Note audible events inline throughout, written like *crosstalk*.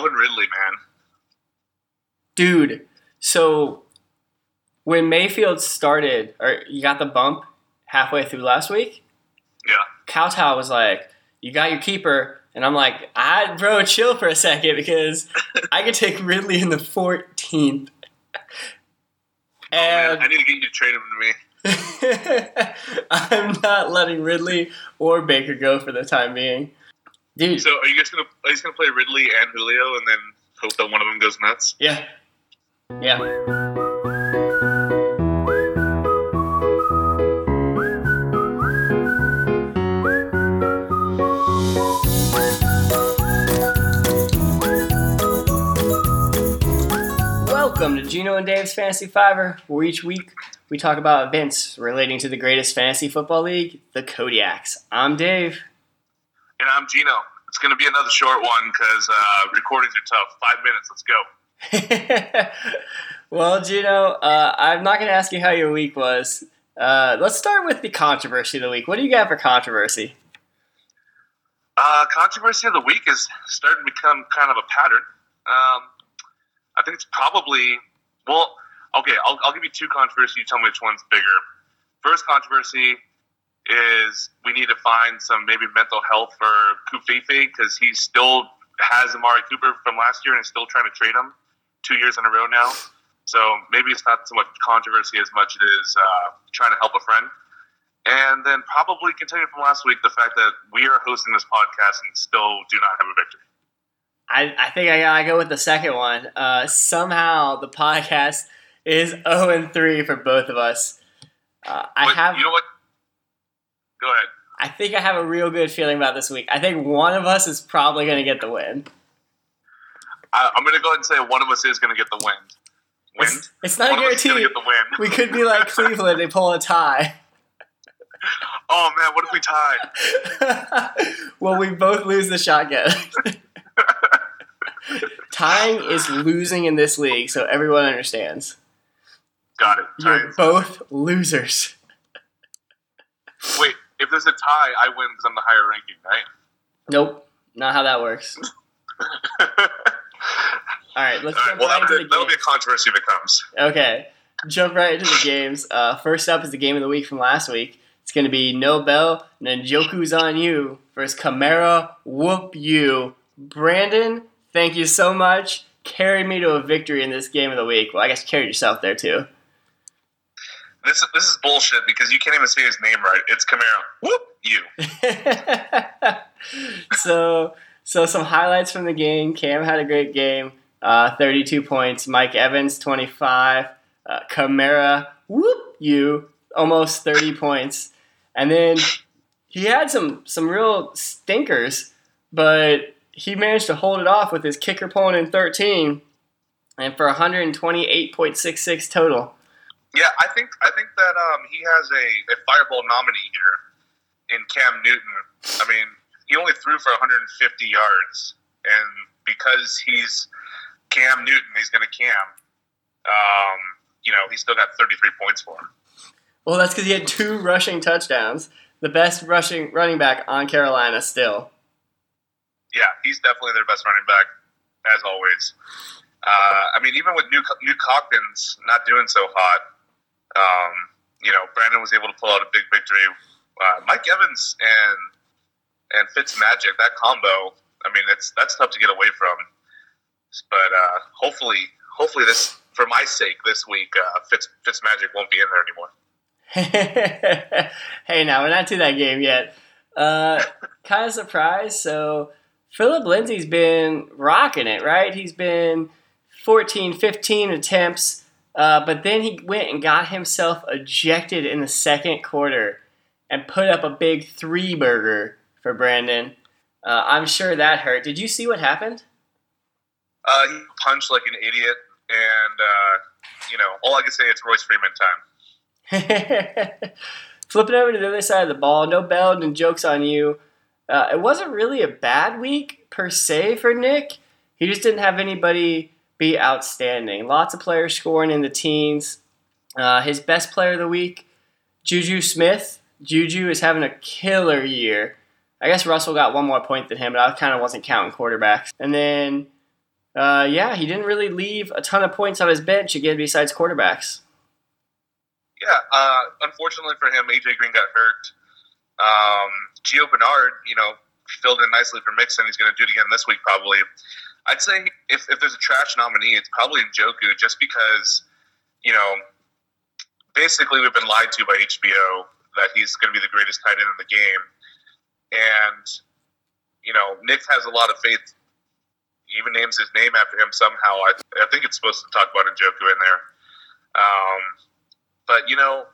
Calvin Ridley, man. Dude, so when Mayfield started, or you got the bump halfway through last week, Yeah. Cowtow was like, "You got your keeper," and I'm like, "I bro, chill for a second because *laughs* I could take Ridley in the 14th." Oh, man, I need to get you to trade him to me. *laughs* I'm not letting Ridley or Baker go for the time being, dude. So are you guys gonna are you guys gonna play Ridley and Julio and then hope that one of them goes nuts? Yeah, yeah. Welcome to Gino and Dave's Fantasy Fiver, where each week we talk about events relating to the greatest fantasy football league, the Kodiaks. I'm Dave. And I'm Gino. It's gonna be another short one because uh, recordings are tough. Five minutes. Let's go. *laughs* well, Gino, uh, I'm not going to ask you how your week was. Uh, let's start with the controversy of the week. What do you got for controversy? Uh, controversy of the week is starting to become kind of a pattern. Um, I think it's probably well. Okay, I'll, I'll give you two controversies. You tell me which one's bigger. First controversy is we need to find some maybe mental health for Kufifi because he still has Amari Cooper from last year and is still trying to trade him two years in a row now. So maybe it's not so much controversy as much it is uh, trying to help a friend. And then probably continue from last week the fact that we are hosting this podcast and still do not have a victory. I, I think I gotta go with the second one. Uh, somehow the podcast is 0 and 3 for both of us. Uh, I But have. You know what? Go ahead. I think I have a real good feeling about this week. I think one of us is probably going to get the win. I, I'm going to go ahead and say one of us is going to get the win. Win. It's, it's not one a of us is going guarantee. to get the win. We could be like *laughs* Cleveland and pull a tie. Oh man, what if we tie? *laughs* well, we both lose the shotgun. *laughs* Tying is losing in this league, so everyone understands. Got it. You're both losers. Wait, if there's a tie, I win because I'm the higher ranking, right? Nope, not how that works. All *laughs* All right, let's right. jump Well, right that'll into be, the that'll be a controversy if it comes. Okay, jump right into the games. Uh, first up is the game of the week from last week. It's going to be Nobel Njoku's on you versus Camara Whoop You. Brandon, thank you so much. Carried me to a victory in this game of the week. Well, I guess you carried yourself there too. This this is bullshit because you can't even say his name right. It's Camaro. Whoop you. *laughs* so, so some highlights from the game. Cam had a great game. Uh, 32 points. Mike Evans, 25. Uh, Camara, whoop you, almost 30 *laughs* points. And then he had some some real stinkers, but he managed to hold it off with his kicker pulling in 13, and for 128.66 total. Yeah, I think I think that um, he has a, a Fireball nominee here in Cam Newton. I mean, he only threw for 150 yards, and because he's Cam Newton, he's going to Cam. Um, you know, he still got 33 points for him. Well, that's because he had two rushing touchdowns. The best rushing running back on Carolina still. Yeah, he's definitely their best running back, as always. Uh, I mean, even with New New Cockins not doing so hot, um, you know, Brandon was able to pull out a big victory. Uh, Mike Evans and and Fitzmagic, that combo. I mean, it's that's tough to get away from. But uh, hopefully, hopefully this for my sake this week, uh, Fitz Fitzmagic won't be in there anymore. *laughs* hey, now we're not to that game yet. Uh, kind of surprised. So Phillip Lindsay's been rocking it, right? He's been 14, 15 attempts, uh, but then he went and got himself ejected in the second quarter and put up a big three burger for Brandon. Uh, I'm sure that hurt. Did you see what happened? Uh, he punched like an idiot, and uh, you know, all I can say it's Royce Freeman time. *laughs* Flipping over to the other side of the ball, no bell and jokes on you. Uh, it wasn't really a bad week per se for Nick. He just didn't have anybody be outstanding. Lots of players scoring in the teens. Uh, his best player of the week, Juju Smith. Juju is having a killer year. I guess Russell got one more point than him, but I kind of wasn't counting quarterbacks. And then Uh, yeah, he didn't really leave a ton of points on his bench again besides quarterbacks. Yeah, uh, unfortunately for him, AJ Green got hurt. Um, Gio Bernard, you know, filled in nicely for Mixon. He's going to do it again this week, probably. I'd say if, if there's a trash nominee, it's probably Njoku, just because, you know, basically we've been lied to by HBO that he's going to be the greatest tight end in the game. And, you know, Nick has a lot of faith. He even names his name after him somehow. I, I think it's supposed to talk about Njoku in there. Um, but, you know,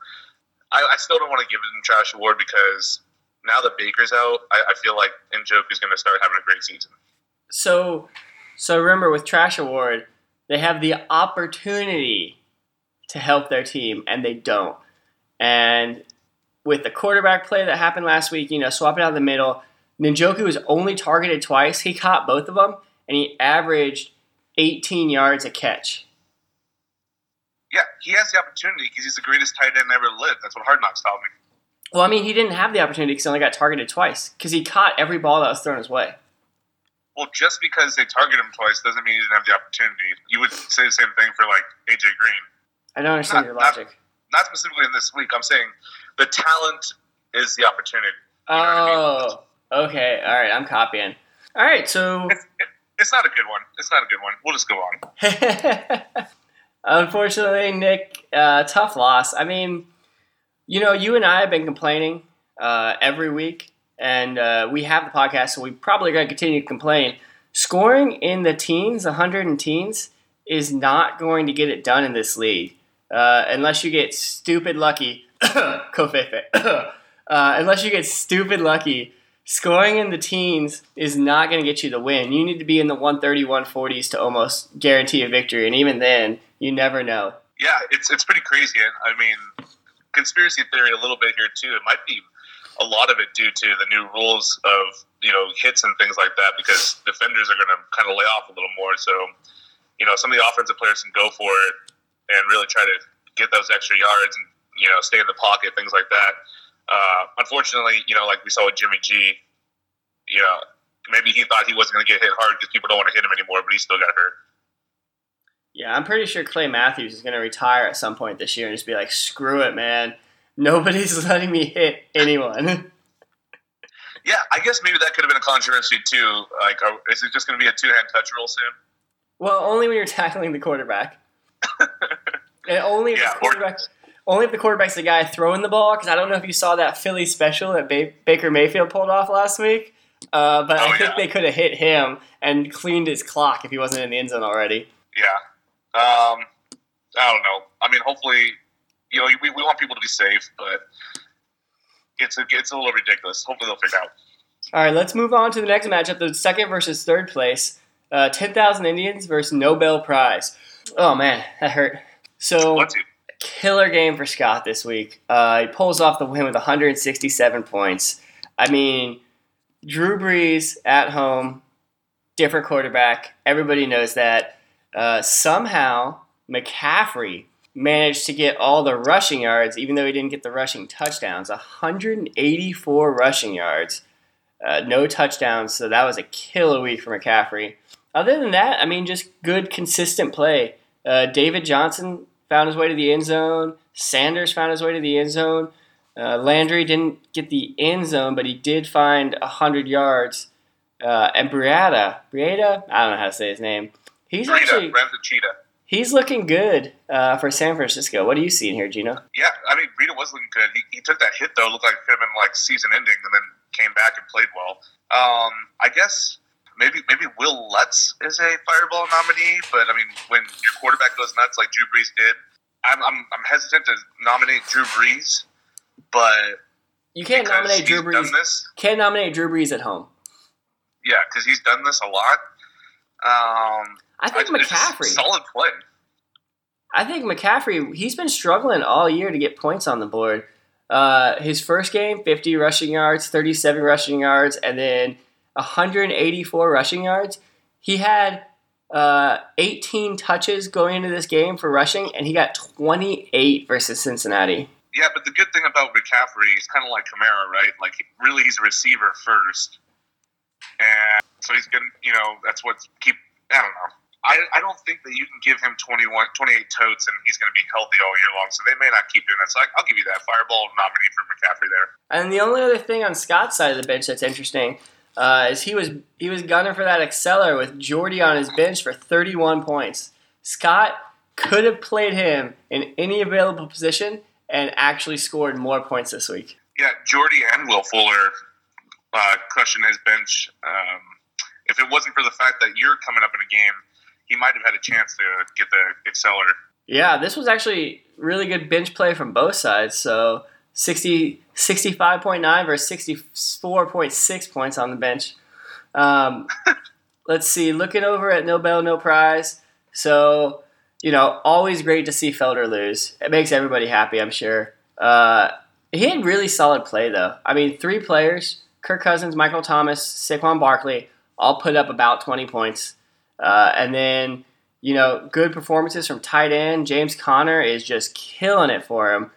I, I still don't want to give him trash award because now that Baker's out, I, I feel like Njoku's going to start having a great season. So, so remember with Trash Award, they have the opportunity to help their team, and they don't. And with the quarterback play that happened last week, you know, swapping out the middle, Njoku was only targeted twice. He caught both of them, and he averaged 18 yards a catch. Yeah, he has the opportunity because he's the greatest tight end ever lived. That's what Hard Knocks told me. Well, I mean, he didn't have the opportunity because he only got targeted twice because he caught every ball that was thrown his way. Well, just because they target him twice doesn't mean he didn't have the opportunity. You would say the same thing for like AJ Green. I don't understand Not- your logic. Not specifically in this week. I'm saying the talent is the opportunity. You know I mean? Oh, okay. All right, I'm copying. All right, so It's, it, it's not a good one. It's not a good one. We'll just go on. *laughs* unfortunately, Nick, uh, tough loss. I mean, you know, you and I have been complaining uh, every week, and uh, we have the podcast, so we probably going to continue to complain. Scoring in the teens, 100 and teens, is not going to get it done in this league uh, unless you get stupid lucky. *coughs* *coughs* Uh, unless you get stupid lucky scoring in the teens is not going to get you the win. You need to be in the 130, 140s to almost guarantee a victory. And even then, you never know. Yeah, it's it's pretty crazy. And I mean, conspiracy theory a little bit here too. It might be a lot of it due to the new rules of you know hits and things like that because defenders are going to kind of lay off a little more. So you know some of the offensive players can go for it and really try to get those extra yards and you know stay in the pocket, things like that. Uh, unfortunately, you know, like we saw with Jimmy G, you know, maybe he thought he wasn't going to get hit hard because people don't want to hit him anymore, but he still got hurt. Yeah, I'm pretty sure Clay Matthews is going to retire at some point this year and just be like, screw it, man. Nobody's *laughs* letting me hit anyone. *laughs* Yeah, I guess maybe that could have been a controversy too. Like, are, is it just going to be a two hand touch rule soon? well, only when you're tackling the quarterback. *laughs* and only if Yeah, quarterback. Only if the quarterback's the guy throwing the ball, because I don't know if you saw that Philly special that ba- Baker Mayfield pulled off last week. Uh, but I Oh, think yeah. they could have hit him and cleaned his clock if he wasn't in the end zone already. Yeah. Um, I don't know. I mean, hopefully, you know, we, we want people to be safe, but it's a, it's a little ridiculous. Hopefully, they'll figure it out. All right, let's move on to the next matchup: the second versus third place, uh, ten thousand Indians versus Nobel Prize. Oh man, that hurt. So killer game for Scott this week. Uh, he pulls off the win with 167 points. I mean, Drew Brees at home, different quarterback. Everybody knows that. Uh, somehow, McCaffrey managed to get all the rushing yards, even though he didn't get the rushing touchdowns. 184 rushing yards, uh, no touchdowns. So that was a killer week for McCaffrey. Other than that, I mean, just good, consistent play. Uh, David Johnson found his way to the end zone. Sanders found his way to the end zone. Uh, Landry didn't get the end zone, but he did find 100 yards. Uh, and Briata, Briata, I don't know how to say his name. He's Rita, actually and Cheetah. He's looking good uh, for San Francisco. What are you seeing here, Gino? Yeah, I mean, Rita was looking good. He, he took that hit, though. Looked like it could have been like season ending and then came back and played well. Um, I guess maybe maybe Wil Lutz is a fireball nominee, but I mean, when your quarterback goes nuts like Drew Brees did, I'm, I'm, I'm hesitant to nominate Drew Brees, but You can't nominate Drew Brees. this, Can't nominate Drew Brees at home. yeah, because he's done this a lot. Um, I think just McCaffrey. solid play. I think McCaffrey, he's been struggling all year to get points on the board. Uh, his first game, 50 rushing yards, 37 rushing yards, and then 184 rushing yards. He had uh, 18 touches going into this game for rushing, and he got 28 versus Cincinnati. Yeah, but the good thing about McCaffrey, he's kind of like Kamara, right? Like, really, he's a receiver first, and so he's gonna, you know, that's what's keep. I don't know. I, I don't think that you can give him 21, 28 totes and he's going to be healthy all year long. So they may not keep doing that. So I, I'll give you that fireball nominee for McCaffrey there. And the only other thing on Scott's side of the bench that's interesting uh, is he was he was gunning for that acceler with Jordy on his bench for 31 points. Scott could have played him in any available position and actually scored more points this week. Yeah, Jordy and Will Fuller uh, crushing his bench. Um, if it wasn't for the fact that you're coming up in a game, he might have had a chance to get the acceler. Yeah, this was actually really good bench play from both sides. So 60, 65.9 versus 64.6 points on the bench. Um, *laughs* let's see, looking over at No Bell, No Prize. So, you know, always great to see Felder lose. It makes everybody happy, I'm sure. Uh, he had really solid play, though. I mean, three players Kirk Cousins, Michael Thomas, Saquon Barkley all put up about 20 points. Uh, and then, you know, good performances from tight end. James Conner is just killing it for him.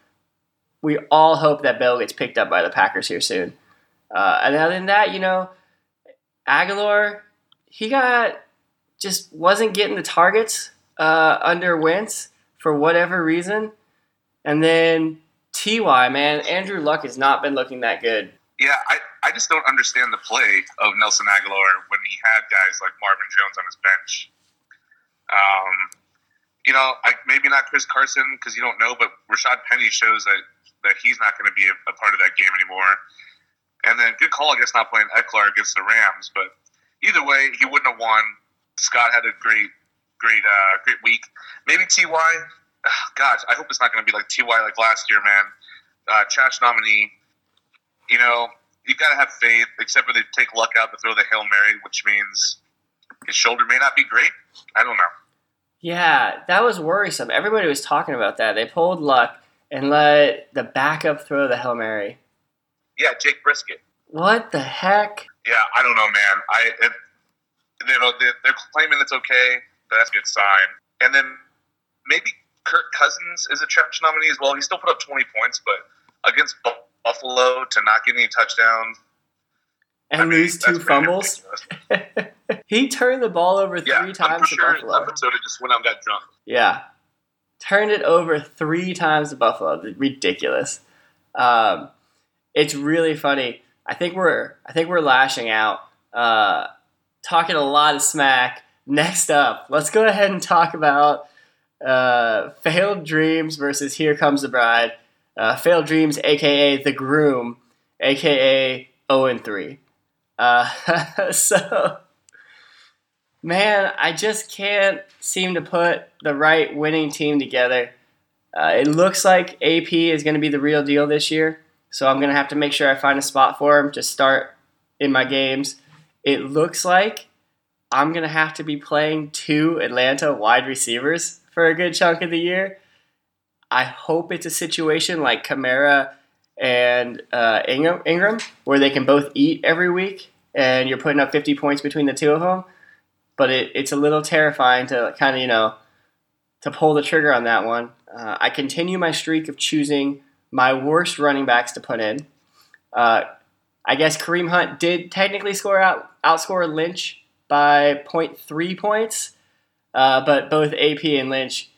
We all hope that Bell gets picked up by the Packers here soon. Uh, and other than that, you know, Agholor, he got just wasn't getting the targets uh, under Wentz for whatever reason. And then Ty, man, Andrew Luck has not been looking that good. Yeah, I, I just don't understand the play of Nelson Agholor when he had guys like Marvin Jones on his bench. Um, you know, I, maybe not Chris Carson because you don't know, but Rashaad Penny shows that, that he's not going to be a, a, part of that game anymore. And then good call, I guess, not playing Ekeler against the Rams, but either way, he wouldn't have won. Scott had a great, great, uh, great week. Maybe Ty. gosh, I hope it's not going to be like Ty like last year, man. Uh, trash nominee. You know, you got to have faith, except for they take luck out to throw the Hail Mary, which means his shoulder may not be great. I don't know. Yeah, that was worrisome. Everybody was talking about that. They pulled luck and let the backup throw the Hail Mary. Yeah, Jake Brisket. What the heck? Yeah, I don't know, man. I it, you know they're, claiming it's okay. That's a good sign. And then maybe Kirk Cousins is a trash nominee as well. He still put up 20 points, but against Buffalo to not get any touchdowns and I mean, lose two fumbles. *laughs* he turned the ball over yeah, three times to sure Buffalo. Minnesota just went out and got drunk. Yeah, turned it over three times to Buffalo. Ridiculous. Um, it's really funny. I think we're I think we're lashing out, uh, talking a lot of smack. Next up, let's go ahead and talk about uh, failed dreams versus here comes the bride. Uh, failed dreams, aka the groom, aka 0 and 3. Uh, *laughs* so, man, I just can't seem to put the right winning team together. Uh, it looks like AP is going to be the real deal this year, so I'm going to have to make sure I find a spot for him to start in my games. It looks like I'm going to have to be playing two Atlanta wide receivers for a good chunk of the year. I hope it's a situation like Kamara and uh, Ingram, Ingram, where they can both eat every week, and you're putting up 50 points between the two of them. But it, it's a little terrifying to kind of you know to pull the trigger on that one. Uh, I continue my streak of choosing my worst running backs to put in. Uh, I guess Kareem Hunt did technically score out outscore Lynch by 0.3 points, uh, but both AP and Lynch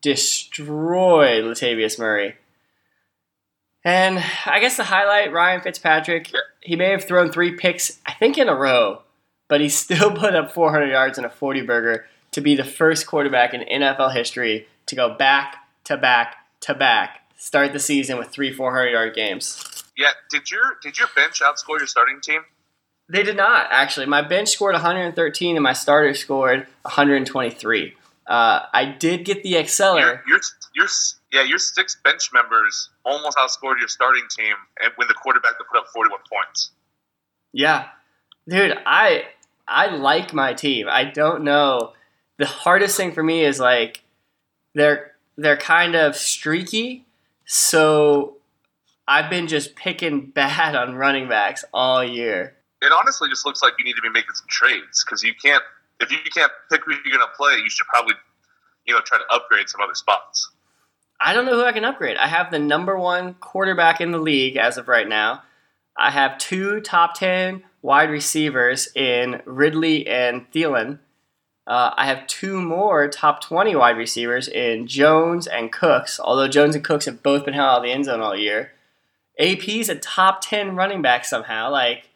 destroyed Latavius Murray. And I guess the highlight, Ryan Fitzpatrick, he may have thrown three picks, I think, in a row, but he still *laughs* put up 400 yards in a 40 burger to be the first quarterback in NFL history to go back to back to back, start the season with three 400 yard games. Yeah, did your did your bench outscore your starting team? They did not actually. My bench scored 113 and my starter scored 123. Uh, I did get the. Your, your, yeah, your six bench members almost outscored your starting team and when the quarterback to put up 41 points. Yeah, dude, I I like my team. I don't know. The hardest thing for me is like they're they're kind of streaky, so I've been just picking *laughs* bad on running backs all year. It honestly just looks like you need to be making some trades because you can't if you can't pick who you're going to play, you should probably, you know, try to upgrade some other spots. I don't know who I can upgrade. I have the number one quarterback in the league as of right now. I have two top 10 wide receivers in Ridley and Thielen. Uh, I have two more top 20 wide receivers in Jones and Cooks, although Jones and Cooks have both been held out of the end zone all year. AP's a top 10 running back somehow. Like,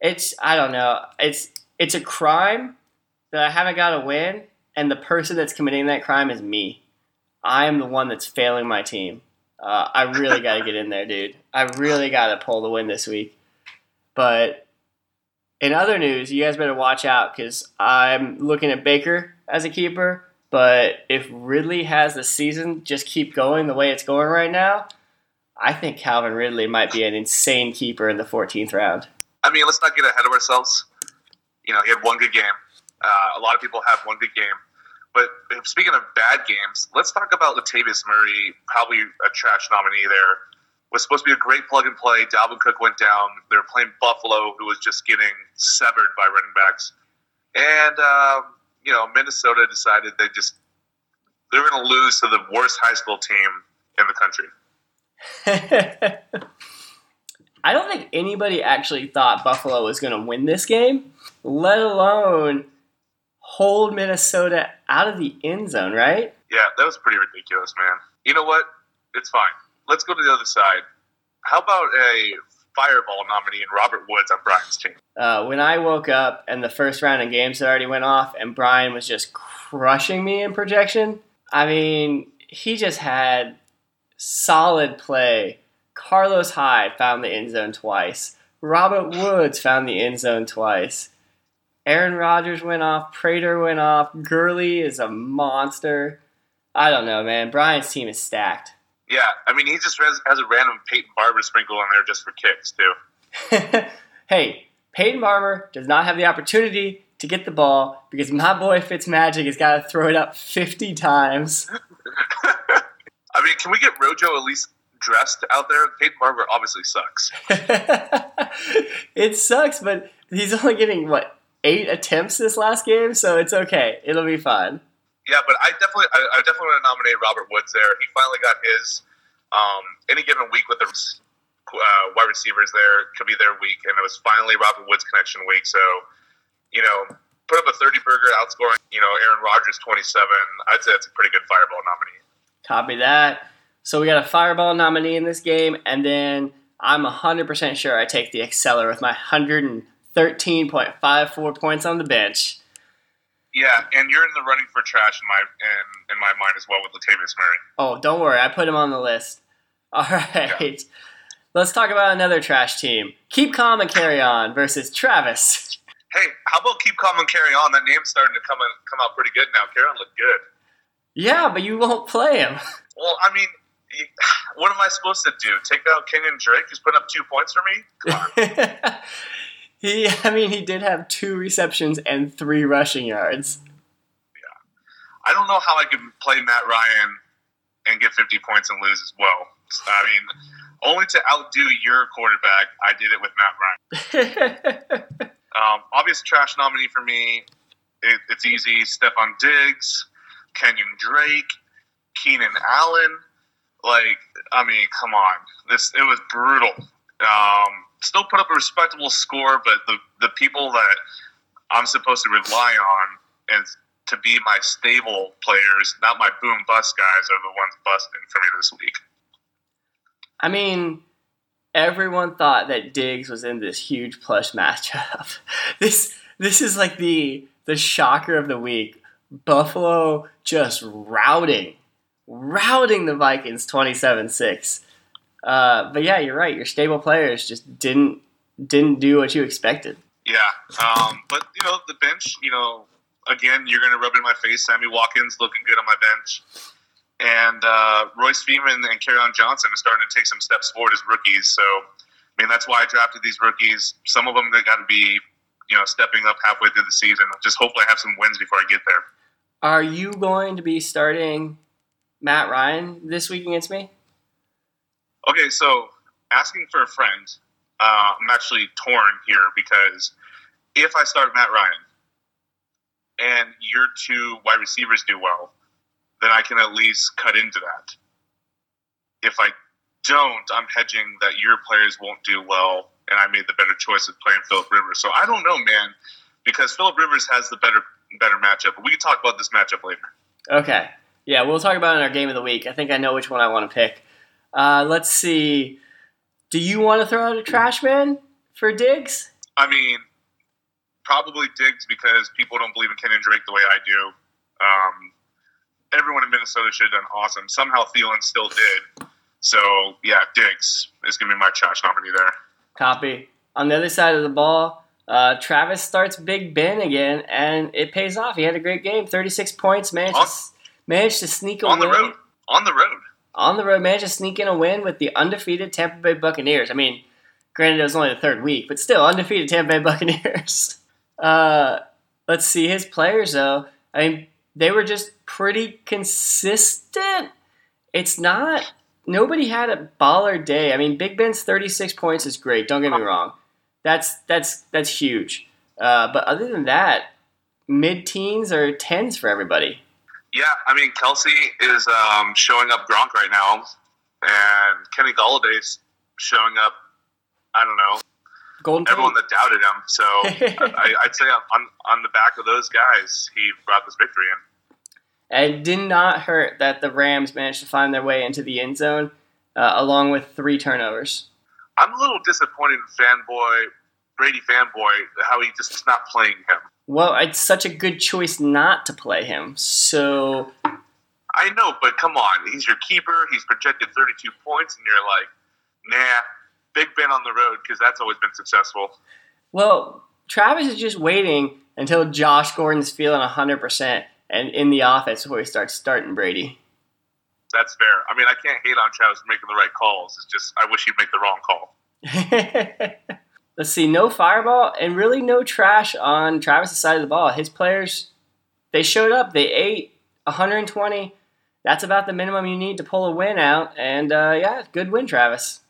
it's, I don't know. It's, it's a crime that I haven't got a win, and the person that's committing that crime is me. I am the one that's failing my team. Uh, I really got to get in there, dude. I really got to pull the win this week. But in other news, you guys better watch out because I'm looking at Baker as a keeper. But if Ridley has the season just keep going the way it's going right now, I think Calvin Ridley might be an insane keeper in the 14th round. I mean, let's not get ahead of ourselves. You know, he had one good game. Uh, a lot of people have one good game. But speaking of bad games, let's talk about Latavius Murray, probably a trash nominee there. Was supposed to be a great plug and play. Dalvin Cook went down. They were playing Buffalo, who was just getting severed by running backs. And, um, you know, Minnesota decided they just, they were going to lose to the worst high school team in the country. *laughs* I don't think anybody actually thought Buffalo was going to win this game, let alone hold Minnesota out of the end zone, right? Yeah, that was pretty ridiculous, man. You know what? It's fine. Let's go to the other side. How about a fireball nominee in Robert Woods on Brian's team? Uh, when I woke up and the first round of games had already went off, and Brian was just crushing me in projection. I mean, he just had solid play. Carlos Hyde found the end zone twice. Robert Woods found the end zone twice. Aaron Rodgers went off. Prater went off. Gurley is a monster. I don't know, man. Brian's team is stacked. Yeah, I mean, he just has, has a random Peyton Barber sprinkle on there just for kicks, too. *laughs* hey, Peyton Barber does not have the opportunity to get the ball because my boy Fitzmagic has got to throw it up 50 times. *laughs* I mean, can we get Rojo at least dressed out there? Peyton Barber obviously sucks. *laughs* it sucks, but he's only getting, what, eight attempts this last game, so it's okay. It'll be fine. Yeah, but I definitely, I, I definitely want to nominate Robert Woods there. He finally got his. Um, any given week with the uh, wide receivers there could be their week, and it was finally Robert Woods connection week. So, you know, put up a thirty burger, outscoring you know Aaron Rodgers twenty seven. I'd say that's a pretty good fireball nominee. Copy that. So we got a fireball nominee in this game, and then I'm hundred percent sure I take the Exceller with my hundred and thirteen point five four points on the bench. Yeah, and you're in the running for trash in my in, in my mind as well with Latavius Murray. Oh, don't worry, I put him on the list. *laughs* All right, yeah. let's talk about another trash team. Keep calm and carry on versus Travis. Hey, how about keep calm and carry on? That name's starting to come in, come out pretty good now. Carry on looked good. Yeah, but you won't play him. *laughs* Well, I mean, *sighs* what am I supposed to do? Take out Kenyan Drake, who's putting up two points for me? *laughs* He, I mean, he did have two receptions and three rushing yards. Yeah, I don't know how I could play Matt Ryan and get 50 points and lose as well. I mean, only to outdo your quarterback, I did it with Matt Ryan. *laughs* um, obvious trash nominee for me. It, it's easy. Stefon Diggs, Kenyan Drake, Keenan Allen. Like, I mean, come on. This it was brutal. Um, still put up a respectable score, but the the people that I'm supposed to rely on and to be my stable players, not my boom bust guys, are the ones busting for me this week. I mean, everyone thought that Diggs was in this huge plush matchup. *laughs* this this is like the the shocker of the week. Buffalo just routing, routing the Vikings 27-6. Uh, but yeah, you're right. Your stable players just didn't didn't do what you expected. Yeah, um, but you know the bench. You know, again, you're going to rub it in my face. Sammy Watkins looking good on my bench, and uh, Royce Freeman and Kerryon Johnson are starting to take some steps forward as rookies. So, I mean, that's why I drafted these rookies. Some of them they got to be, you know, stepping up halfway through the season. Just hopefully I have some wins before I get there. Are you going to be starting Matt Ryan this week against me? Okay, so asking for a friend, uh, I'm actually torn here because if I start Matt Ryan and your two wide receivers do well, then I can at least cut into that. If I don't, I'm hedging that your players won't do well, and I made the better choice of playing Philip Rivers. So I don't know, man, because Philip Rivers has the better better matchup. But we can talk about this matchup later. Okay. Yeah, we'll talk about it in our game of the week. I think I know which one I want to pick. Uh, let's see. Do you want to throw out a trash man for Diggs? I mean, probably Diggs because people don't believe in Kenyan Drake the way I do. Um, everyone in Minnesota should have done awesome. Somehow Thielen still did. So yeah, Diggs is going to be my trash nominee there. Copy. On the other side of the ball, uh, Travis starts Big Ben again, and it pays off. He had a great game, 36 points, managed, On- to, managed to sneak a On the road. On the road. On the road, managed to sneak in a win with the undefeated Tampa Bay Buccaneers. I mean, granted, it was only the third week, but still, undefeated Tampa Bay *laughs* Buccaneers. Uh, let's see his players, though. I mean, they were just pretty consistent. It's not. Nobody had a baller day. I mean, Big Ben's 36 points is great. Don't get me wrong. That's that's that's huge. Uh, but other than that, mid teens or tens for everybody. Yeah, I mean Kelce is um, showing up Gronk right now, and Kenny Golladay's showing up. I don't know Golden everyone that doubted him. So *laughs* I, I'd say on on the back of those guys, he brought this victory in. And it did not hurt that the Rams managed to find their way into the end zone, uh, along with three turnovers. I'm a little disappointed in fanboy Brady fanboy how he just is not playing him. Well, it's such a good choice not to play him. So I know, but come on, he's your keeper. He's projected 32 points, and you're like, nah, Big Ben on the road because that's always been successful. Well, Travis is just waiting until Josh Gordon's feeling 100% and in the offense before he starts starting Brady. That's fair. I mean, I can't hate on Travis for making the right calls. It's just I wish he'd make the wrong call. *laughs* Let's see, no fireball and really no trash on Travis' side of the ball. His players, they showed up. They ate 120. That's about the minimum you need to pull a win out. And uh, yeah, good win, Travis.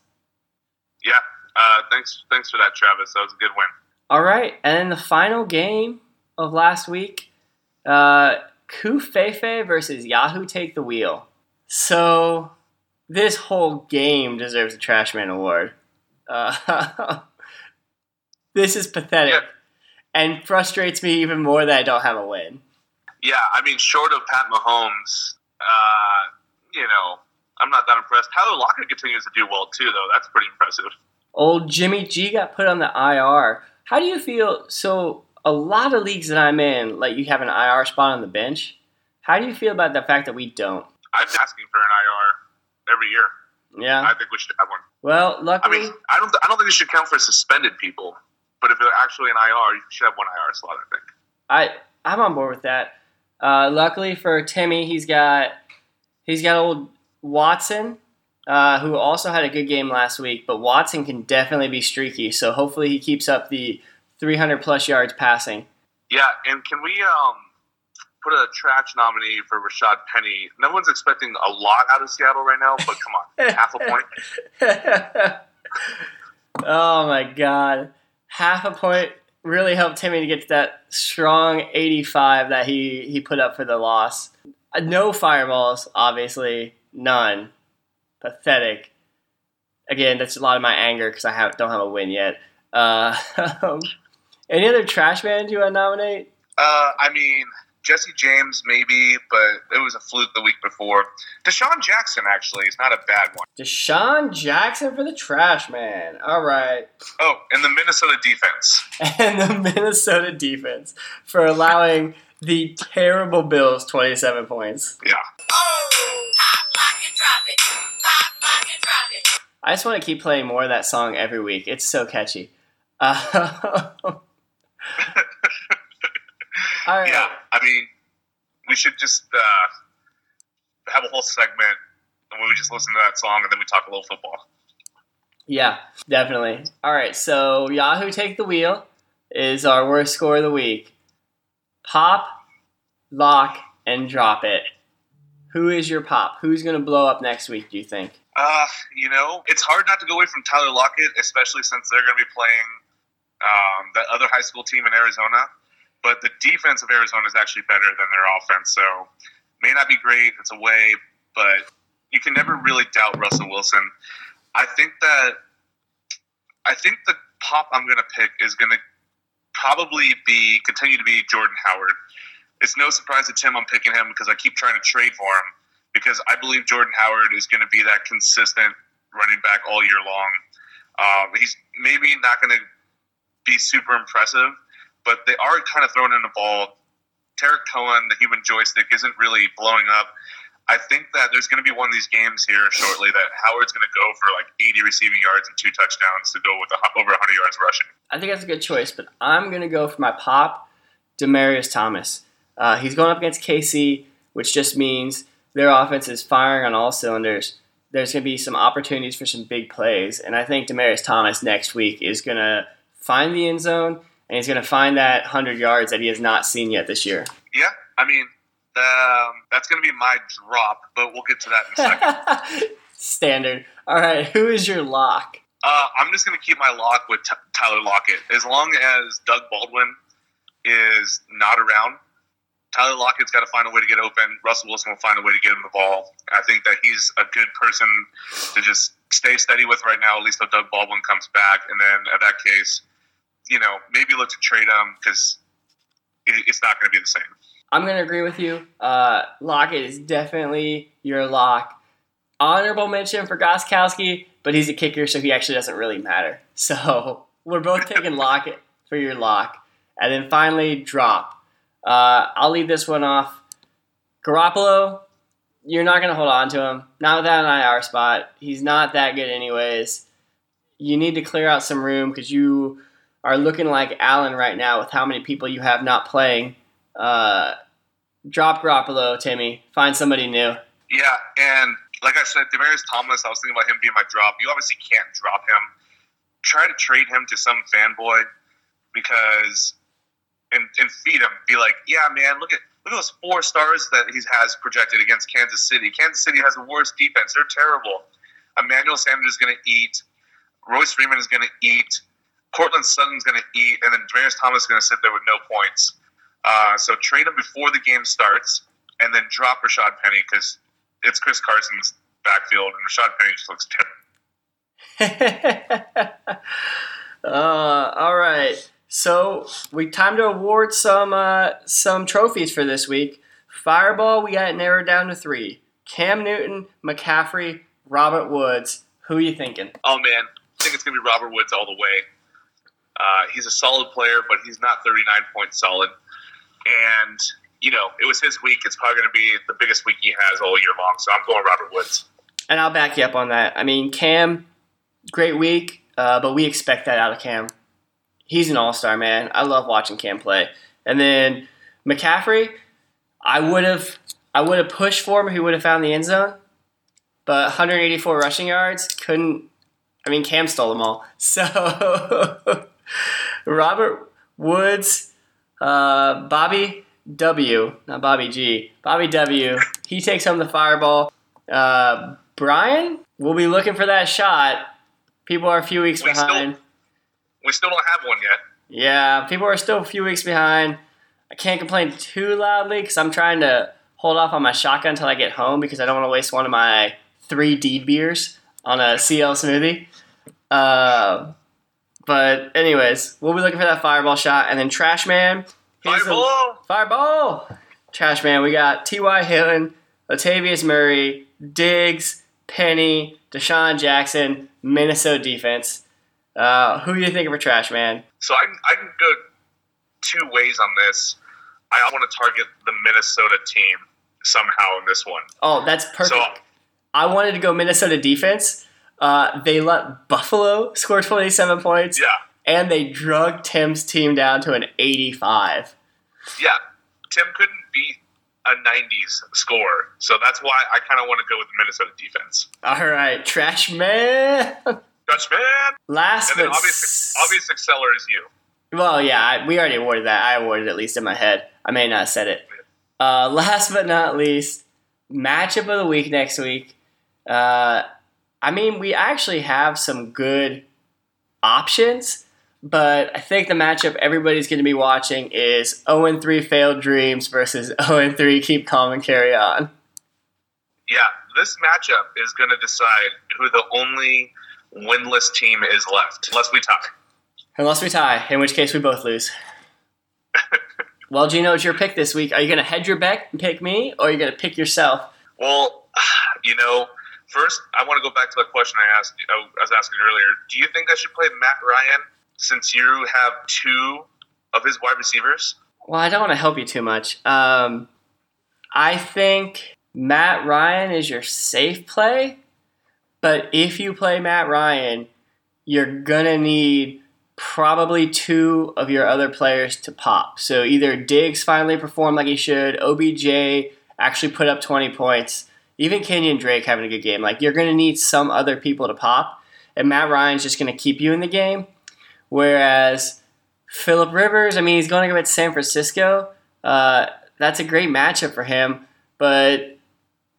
Yeah. Uh, thanks, thanks for that, Travis. That was a good win. All right, and then the final game of last week, uh, Kufefe versus Yahoo Take the Wheel. So this whole game deserves a Trashman Award. Uh, *laughs* this is pathetic, Yeah. and frustrates me even more that I don't have a win. Yeah, I mean, short of Pat Mahomes, uh, you know, I'm not that impressed. Tyler Lockett continues to do well too, though. That's pretty impressive. Old Jimmy G got put on the IR. How do you feel? So a lot of leagues that I'm in, like you have an IR spot on the bench. How do you feel about the fact that we don't? I'm asking for an IR every year. Yeah. I think we should have one. Well, I luckily, mean, I don't. I don't think it should count for suspended people. But if they're actually an IR, you should have one IR slot. I think. I I'm on board with that. Uh, luckily for Timmy, he's got he's got old Watson, uh, who also had a good game last week. But Watson can definitely be streaky, so hopefully he keeps up the 300 plus yards passing. Yeah, and can we um put a trash nominee for Rashaad Penny? No one's expecting a lot out of Seattle right now, but come on, half a point. *laughs* oh my god, half a point really helped Timmy to get to that strong 85 that he he put up for the loss. No fireballs, obviously, none. Pathetic. Again, that's a lot of my anger because I have, don't have a win yet. Uh, *laughs* any other trash man you want to nominate? Uh, I mean, Jesse James maybe, but it was a fluke the week before. DeSean Jackson actually is not a bad one. DeSean Jackson for the trash man. All right. Oh, and the Minnesota defense. *laughs* and the Minnesota defense for allowing the terrible Bills 27 points. Yeah. Oh, pop, lock, and drop it. Pop, lock, and drop it. I just want to keep playing more of that song every week. It's so catchy. Uh, *laughs* right. Yeah, I mean, we should just uh, have a whole segment where we just listen to that song and then we talk a little football. Yeah, definitely. All right, so Yahoo Take the Wheel is our worst score of the week. Pop, lock, and drop it. Who is your pop? Who's going to blow up next week, do you think? Uh, you know, it's hard not to go away from Tyler Lockett, especially since they're going to be playing um, that other high school team in Arizona. But the defense of Arizona is actually better than their offense, so may not be great. It's away, but you can never really doubt Russell Wilson. I think that I think the pop I'm going to pick is going to probably be continue to be Jordan Howard. it's no surprise to Tim I'm picking him because I keep trying to trade for him because I believe Jordan Howard is going to be that consistent running back all year long. Um, he's maybe not going to be super impressive, but they are kind of throwing in the ball. Tarik Cohen, the human joystick, isn't really blowing up. I think that there's going to be one of these games here shortly that Howard's going to go for like 80 receiving yards and two touchdowns to go with over 100 yards rushing. I think that's a good choice, but I'm going to go for my pop, Demaryius Thomas. Uh, he's going up against KC, which just means their offense is firing on all cylinders. There's going to be some opportunities for some big plays, and I think Demaryius Thomas next week is going to find the end zone and he's going to find that 100 yards that he has not seen yet this year. Yeah, I mean, um, that's going to be my drop, but we'll get to that in a second. *laughs* Standard. All right, who is your lock? Uh, I'm just going to keep my lock with T- Tyler Lockett. As long as Doug Baldwin is not around, Tyler Lockett's got to find a way to get open. Russell Wilson will find a way to get him the ball. I think that he's a good person to just stay steady with right now, at least till Doug Baldwin comes back. And then, at that case, you know, maybe look to trade him because it, it's not going to be the same. I'm going to agree with you. Uh, Lockett is definitely your lock. Honorable mention for Gostkowski, but he's a kicker, so he actually doesn't really matter. *laughs* So we're both taking Lockett for your lock. And then finally, drop. Uh, I'll leave this one off. Garoppolo, you're not going to hold on to him. Not without an IR spot. He's not that good, anyways. You need to clear out some room because you are looking like Allen right now with how many people you have not playing. Uh, drop Garoppolo, Timmy. Find somebody new. Yeah, and like I said, Demaryius Thomas, I was thinking about him being my drop. You obviously can't drop him. Try to trade him to some fanboy because and, and feed him. Be like, yeah, man, look at look at those four stars that he has projected against Kansas City. Kansas City has the worst defense. They're terrible. Emmanuel Sanders is going to eat. Royce Freeman is going to eat. Courtland Sutton's going to eat, and then Demaryius Thomas is going to sit there with no points. Uh, so trade him before the game starts, and then drop Rashaad Penny because it's Chris Carson's backfield, and Rashaad Penny just looks terrible. *laughs* uh, all right. So we time to award some uh, some trophies for this week. Fireball, we got it narrowed down to three: Cam Newton, McCaffrey, Robert Woods. Who are you thinking? Oh man, I think it's going to be Robert Woods all the way. Uh, he's a solid player, but he's not 39 points solid. And you know, it was his week. It's probably going to be the biggest week he has all year long. So I'm going Robert Woods. And I'll back you up on that. I mean, Cam, great week, uh, but we expect that out of Cam. He's an all star, man. I love watching Cam play. And then McCaffrey, I would have I would have pushed for him. He would have found the end zone, but 184 rushing yards couldn't. I mean, Cam stole them all. *laughs* So Robert Woods, uh, Bobby W, not Bobby G, Bobby W. He takes home the fireball. Uh, Brian will be looking for that shot. People are a few weeks We still- behind. We still don't have one yet. Yeah, people are still a few weeks behind. I can't complain too loudly because I'm trying to hold off on my shotgun until I get home because I don't want to waste one of my three deed beers on a CL smoothie. Uh, but anyways, we'll be looking for that fireball shot and then Trash Man. here's a- Fireball! Fireball! Trash Man, we got T.Y. Hilton, Latavius Murray, Diggs, Penny, DeSean Jackson, Minnesota defense. Uh, who you think of for Trash Man? So I, can- I can go two ways on this. I want to target the Minnesota team somehow in this one. Oh, that's perfect. So I wanted to go Minnesota defense. Uh, they let Buffalo score 27 points, yeah, and they drug Tim's team down to an 85. yeah. Tim couldn't beat a 90s score, so that's why I kind of want to go with the Minnesota defense. All right, Trash Man. Dutch man, Last and then but obvious obvious exceller is you. Well, yeah, I, we already awarded that. I awarded it at least in my head. I may not have said it. Uh, last but not least, matchup of the week next week. Uh, I mean, we actually have some good options, but I think the matchup everybody's going to be watching is 0 3 failed dreams versus *laughs* 0 3 keep calm and carry on. Yeah, this matchup is going to decide who the only winless team is left, unless we tie. Unless we tie, in which case we both lose. *laughs* Well, Gino, it's your pick this week. Are you going to hedge your bet and pick me, or are you going to pick yourself? Well, *sighs* you know, first I want to go back to the question I asked. I was asking earlier. Do you think I should play Matt Ryan since you have two of his wide receivers? Well, I don't want to help you too much. Um, I think Matt Ryan is your safe play, but if you play Matt Ryan, you're gonna need probably two of your other players to pop. So either Diggs finally performed like he should, OBJ actually put up 20 points, even Kenyan Drake having a good game. Like you're gonna need some other people to pop, and Matt Ryan's just gonna keep you in the game. Whereas Philip Rivers, I mean, he's going to go against San Francisco. Uh, that's a great matchup for him, but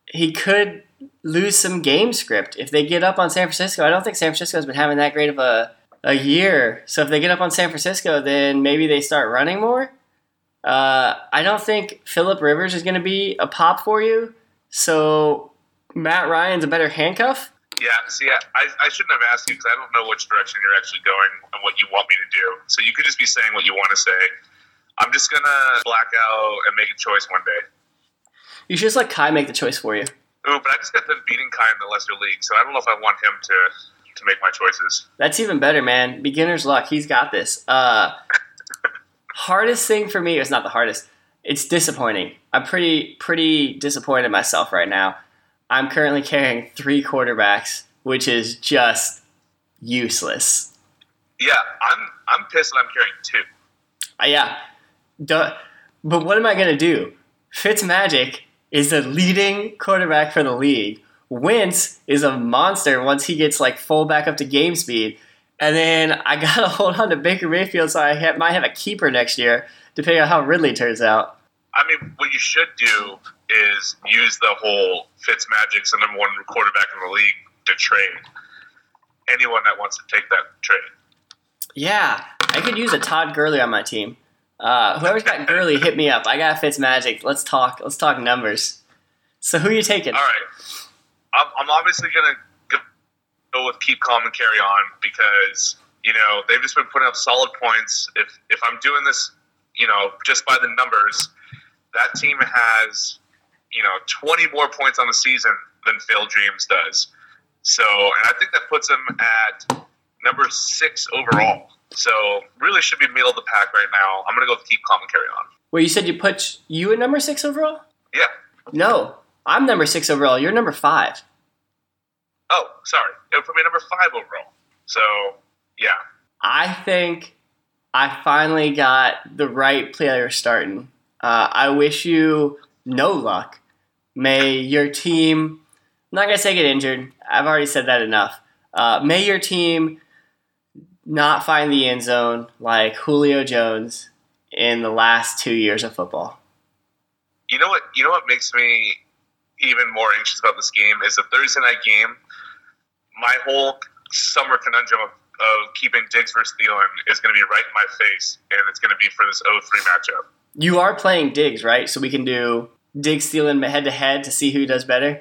he could lose some game script if they get up on San Francisco. I don't think San Francisco's been having that great of a, a year. So if they get up on San Francisco, then maybe they start running more. Uh, I don't think Philip Rivers is going to be a pop for you. So Matt Ryan's a better handcuff. Yeah, see, I, I shouldn't have asked you because I don't know which direction you're actually going and what you want me to do. So you could just be saying what you want to say. I'm just gonna black out and make a choice one day. You should just let Kai make the choice for you. Ooh, but I just got done beating Kai in the lesser League, so I don't know if I want him to to make my choices. That's even better, man. Beginner's luck. He's got this. Uh, *laughs* hardest thing for me is not the hardest. It's disappointing. I'm pretty pretty disappointed myself right now. I'm currently carrying three quarterbacks, which is just useless. Yeah, I'm I'm pissed that I'm carrying two. Uh, yeah. Duh. But what am I going to do? Fitzmagic is the leading quarterback for the league. Wentz is a monster once he gets like full back up to game speed. And then I *laughs* got to hold on to Baker Mayfield so I ha- might have a keeper next year, depending on how Ridley turns out. I mean, what you should do is use the whole Fitzmagic's the number one quarterback in the league to trade anyone that wants to take that trade. Yeah, I could use a Todd Gurley on my team. Uh, whoever's got Gurley, hit me up. I got Fitzmagic. Let's talk. Let's talk numbers. So who are you taking? All right, I'm, I'm obviously gonna go- go with keep calm and carry on because you know they've just been putting up solid points. If if I'm doing this, you know, just by the numbers, that team has you know 20 more points on the season than Phil Dreams does. So, and I think that puts them at number six overall. So, really should be middle of the pack right now. I'm gonna go keep calm and carry on. Well, you said you put you at number six overall. Yeah. No, I'm number six overall. You're number five. Oh, sorry. It would put me number five overall. So, yeah. I think I finally got the right player starting. Uh, I wish you no luck. May your team, I'm not going to say get injured. I've already said that enough. Uh, may your team not find the end zone like Julio Jones in the last two years of football. You know what? You know what makes me even more anxious about this game is the Thursday night game. My whole summer conundrum of, of keeping Diggs versus Thielen is going to be right in my face, and it's going to be for this 0-3 matchup. You are playing Diggs, right? So we can do Diggs Thielen head to head to see who does better.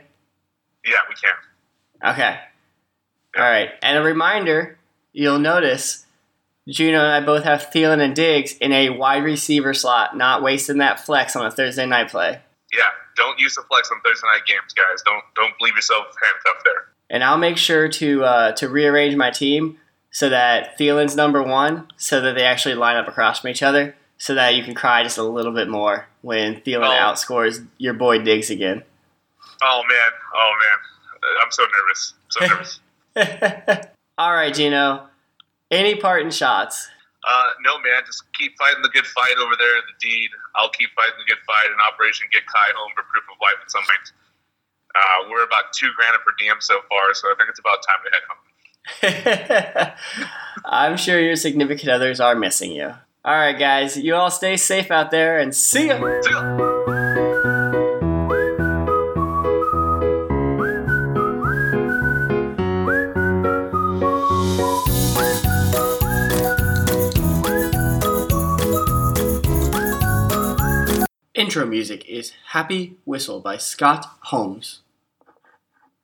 Yeah, we can. Okay. All right. And a reminder, you'll notice Juno and I both have Thielen and Diggs in a wide receiver slot, not wasting that flex on a Thursday night play. Yeah, don't use the flex on Thursday night games, guys. Don't don't leave yourself handcuffed there. And I'll make sure to uh, to rearrange my team so that Thielen's number one, so that they actually line up across from each other, so that you can cry just a little bit more when Thielen Oh. outscores your boy Diggs again. Oh man, oh man, I'm so nervous, so *laughs* nervous. All right, Gino. Any parting shots? Uh, no man, just keep fighting the good fight over there at the deed. I'll keep fighting the good fight in Operation Get Kai home for proof of life at some point. Uh, we're about two grand per diem so far, so I think it's about time to head home. *laughs* I'm sure your significant others are missing you. All right, guys, you all stay safe out there and see ya. See ya. Intro music is Happy Whistle by Scott Holmes.